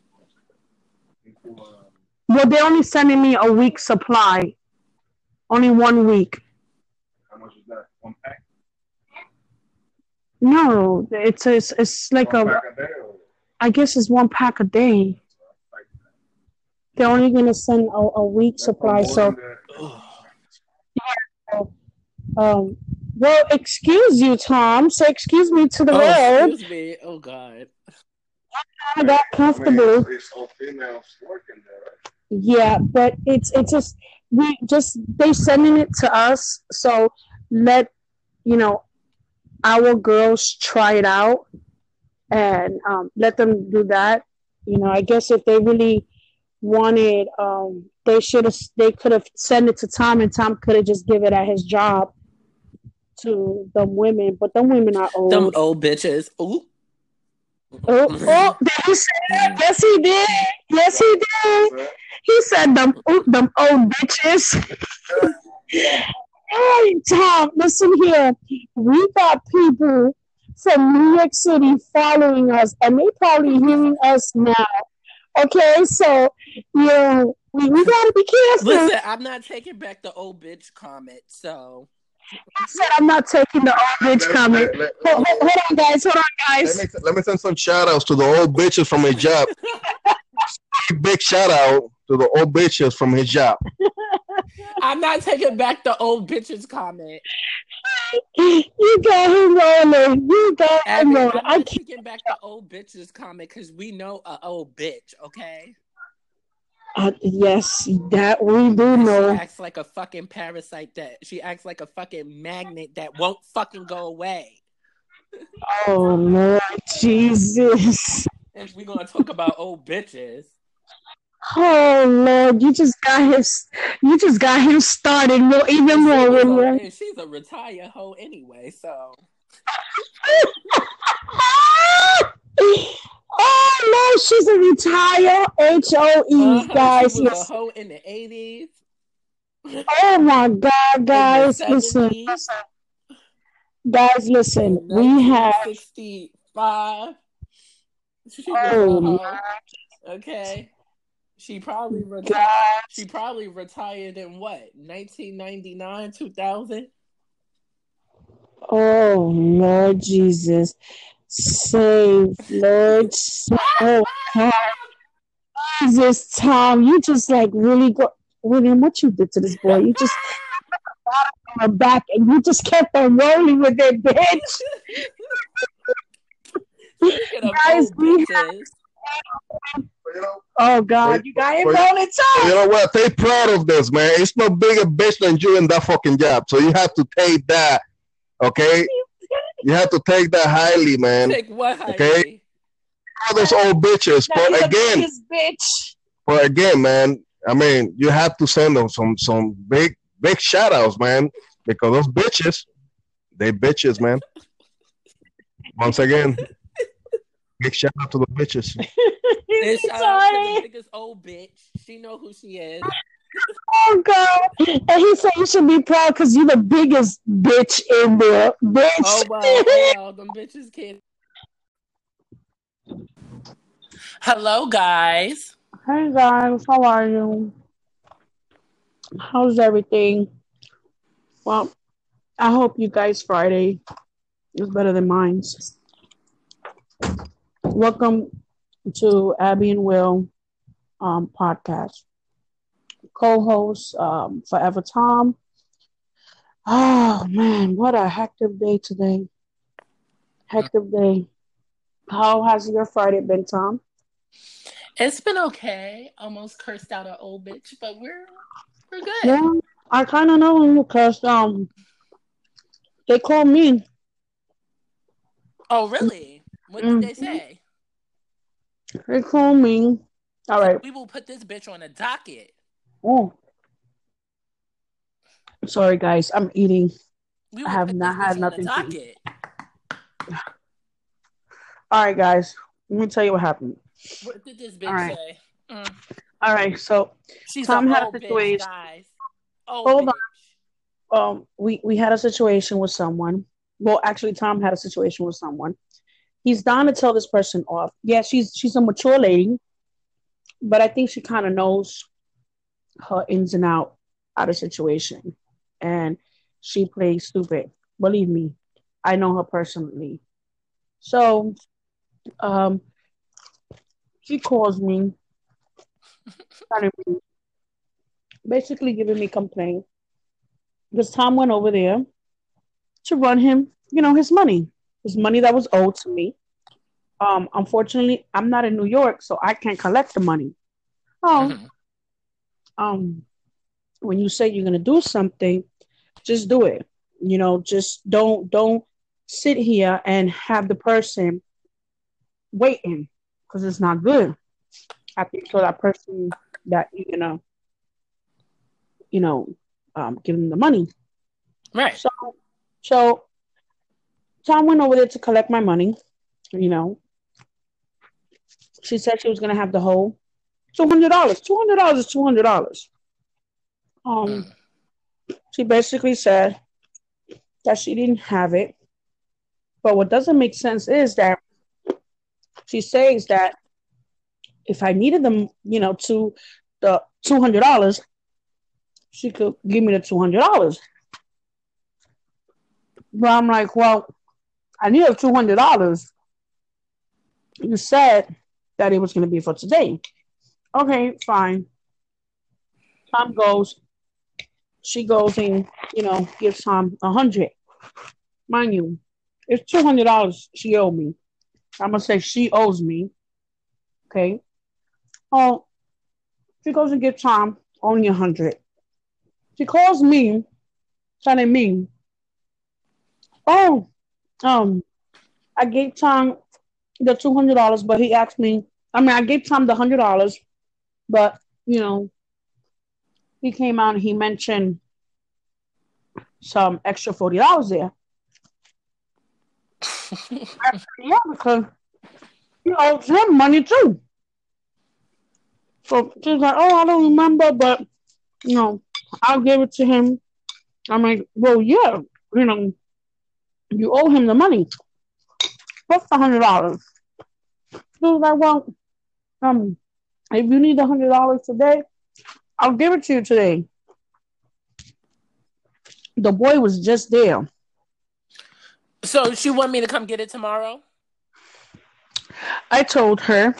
he could, um, Well, they're only sending me a week supply, only one week. how much is that? One pack. No, it's it's, it's like One a. pack a day or I guess it's one pack a day. They're only gonna send a, a week supply. So, than that. um, well, excuse you, Tom. Say excuse me to the Oh, road. excuse me. Oh God. I got I comfortable. mean, it's, it's all females working there. Right? Yeah, but it's it's just we just they sending it to us, so let you know our girls try it out and um, let them do that. You know, I guess if they really wanted, um, they should have they could have sent it to Tom, and Tom could have just give it at his job to the women. But the women are old. Them old bitches. Ooh. Oh, oh, did he say that? Yes, he did. Yes, he did. He said them, oh, them old bitches. hey, Tom, listen here. We got people from New York City following us, and they probably hearing us now. Okay, so you know we, we gotta be careful. Listen, I'm not taking back the old bitch comment. So I said I'm not taking the old bitch let- comment. let- Hold, hold, hold on, guys. Hold on, Let guys. me, let me send some shout outs to the old bitches from his job. Big shout out to the old bitches from his job. I'm not taking back the old bitches comment. You got him rolling. You got him Abby, rolling. I'm I not can't. taking back the old bitches comment because we know a old bitch. Okay. Uh, yes, that we do And She acts like a fucking parasite that she acts like a fucking magnet that won't fucking go away. Oh Lord Jesus. If we're gonna talk about old bitches, Oh Lord, you just got him. You just got him started more, even more, she's a retired hoe anyway. So oh no, she's a retired H O E, uh-huh, guys. she was a hoe in the eighties. Oh my God, guys, listen, guys, listen. We have. sixty-five. She Oh my. Okay. She probably retired. God. She probably retired in what? 1999, 2000? Oh Lord Jesus, save Lord. Oh God. Jesus, Tom, you just like really go. William, what you did to this boy? You just on her back and you just kept on rolling with it, bitch. Guys, we bitches, But, you know, Oh God, Wait, you got it wait. rolling You know what? They proud of this, man. It's no bigger bitch than you in that fucking job. So you have to take that, okay? You have to take that highly, man. take what, Okay. All those old bitches. Now you're But again, biggest bitch. but again, man, I mean, you have to send them some some big big shout outs, man, because those bitches, they bitches, man. Once again, big shout out to the bitches. And shout out to the biggest old bitch. She know who she is. Oh God. And he said you should be proud because you're the biggest bitch in there. Bitch. Oh well, hell, them bitches can't. Hello, guys. Hey guys, how are you? How's everything? Well, I hope you guys Friday is better than mine. Welcome to Abby and Will um, podcast. Co-host um, Forever Tom. Oh man, what a hectic day today. Hectic day. How has your Friday been, Tom? It's been okay. Almost cursed out an old bitch, but we're we're good. Yeah, I kind of know because um, they called me. Oh, really? What did they Mhm. say? They called me. All right. We will put this bitch on a docket. Oh, sorry guys, I'm eating. We I have not had nothing to eat. All right, guys. Let me tell you what happened. What did this bitch All right. say? Mm. All right, so She's Tom had a bitch, situation-. Old Hold bitch. um, we we had a situation with someone. Well, actually, Tom had a situation with someone. He's down to tell this person off. Yeah, she's she's a mature lady, but I think she kind of knows her ins and out out of situation, and she plays stupid. Believe me, I know her personally. So, um, she calls me, basically giving me complaint because Tom went over there to run him, you know, his money, his money that was owed to me. Um, unfortunately, I'm not in New York, so I can't collect the money. Oh, Mhm. Um, when you say you're gonna do something, just do it. You know, just don't don't sit here and have the person waiting because it's not good. I think so that person that you know you know, um, give them the money. Right. So, so Tom went over there to collect my money. You know, she said she was gonna have the whole two hundred dollars. Two hundred dollars is two hundred dollars. Um, Mm. she basically said that she didn't have it. But what doesn't make sense is that she says that if I needed them, you know, to the two hundred dollars, she could give me the two hundred dollars. But I'm like, well, I need the two hundred dollars. You said that it was going to be for today. Okay, fine. Tom goes. She goes and you know gives Tom a hundred. Mind you, it's two hundred dollars she owed me. I'm gonna say she owes me. Okay. Oh, she goes and gives Tom only a hundred. She calls me, telling me, "Oh, um, I gave Tom the two hundred dollars, but he asked me. I mean, I gave Tom the hundred dollars, but you know, he came out and he mentioned some extra forty dollars there. Yeah, because he owes him money too. So she's like, "Oh, I don't remember, but you know, I'll give it to him." I'm like, "Well, yeah, you know, you owe him the money. What's the hundred dollars?" She was like, "Well, um, if you need the hundred dollars today, I'll give it to you today." The boy was just there. So she want me to come get it tomorrow? I told her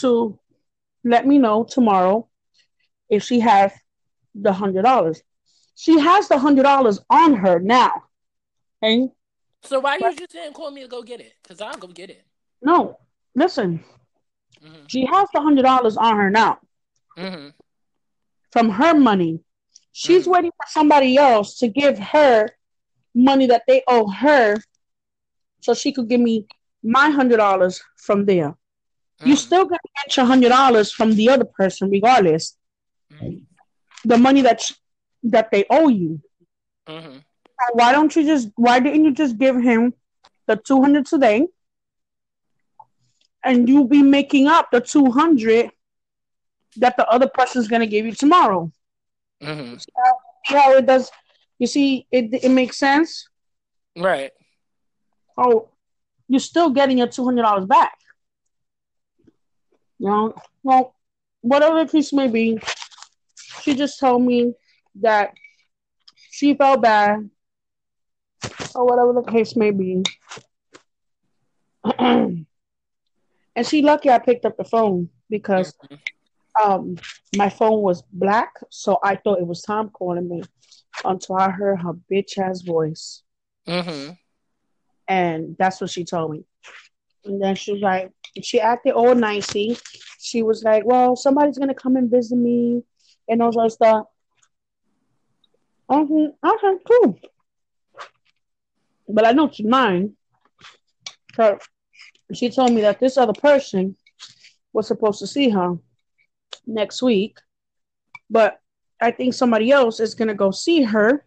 to let me know tomorrow if she has the hundred dollars. She has the hundred dollars on her now. Okay? So why you just didn't call me to go get it? Because I'll go get it. No, listen. Hmm She has the hundred dollars on her now hmm from her money. She's Mm. waiting for somebody else to give her money that they owe her, so she could give me my hundred dollars from there. You Mm. still gonna get your hundred dollars from the other person, regardless. Mhm. The money that sh- that they owe you. hmm Why don't you just? Why didn't you just give him the two hundred today, and you'll be making up the two hundred that the other person's gonna give you tomorrow? hmm See how it does? You see, it it makes sense. Right. Oh, you're still getting your two hundred dollars back. You know, well, whatever the case may be, she just told me that she felt bad, or whatever the case may be. and she lucky I picked up the phone because um my phone was black, so I thought it was Tom calling me until I heard her bitch ass voice. hmm And that's what she told me. And then she was like, she acted all nicey. She was like, well, somebody's going to come and visit me and all that stuff. Okay, okay, cool. But I know she's mine. So she told me that this other person was supposed to see her next week. But I think somebody else is going to go see her.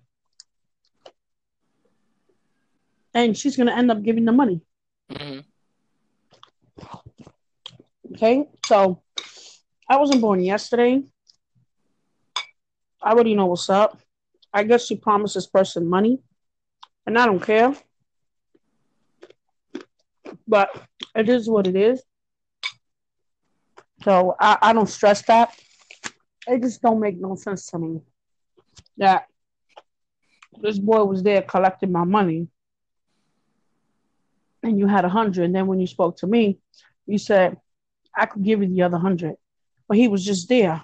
And she's going to end up giving the money. hmm Okay, so I wasn't born yesterday. I already know what's up. I guess she promised this person money, and I don't care. But it is what it is. So I, I don't stress that. It just don't make no sense to me that this boy was there collecting my money, and you had a hundred, and then when you spoke to me, you said I could give you the other hundred, but he was just there.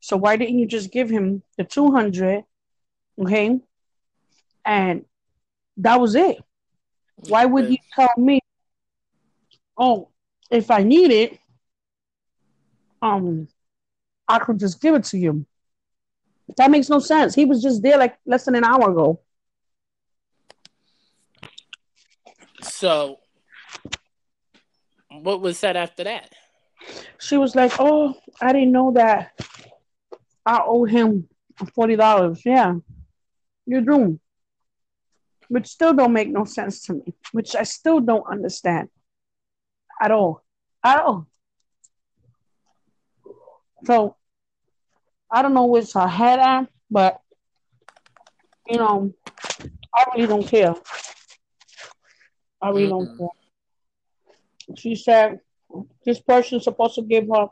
So why didn't you just give him the two hundred? Okay, and that was it. Why would you tell me? Oh, if I need it, um, I could just give it to you. That makes no sense. He was just there like less than an hour ago. So, what was said after that? She was like, "Oh, I didn't know that. I owe him forty dollars. Yeah, you do." Which still don't make no sense to me. Which I still don't understand at all, at all. So I don't know which her head at, but you know, I really don't care. I really don't Mhm. care. She said this person's supposed to give her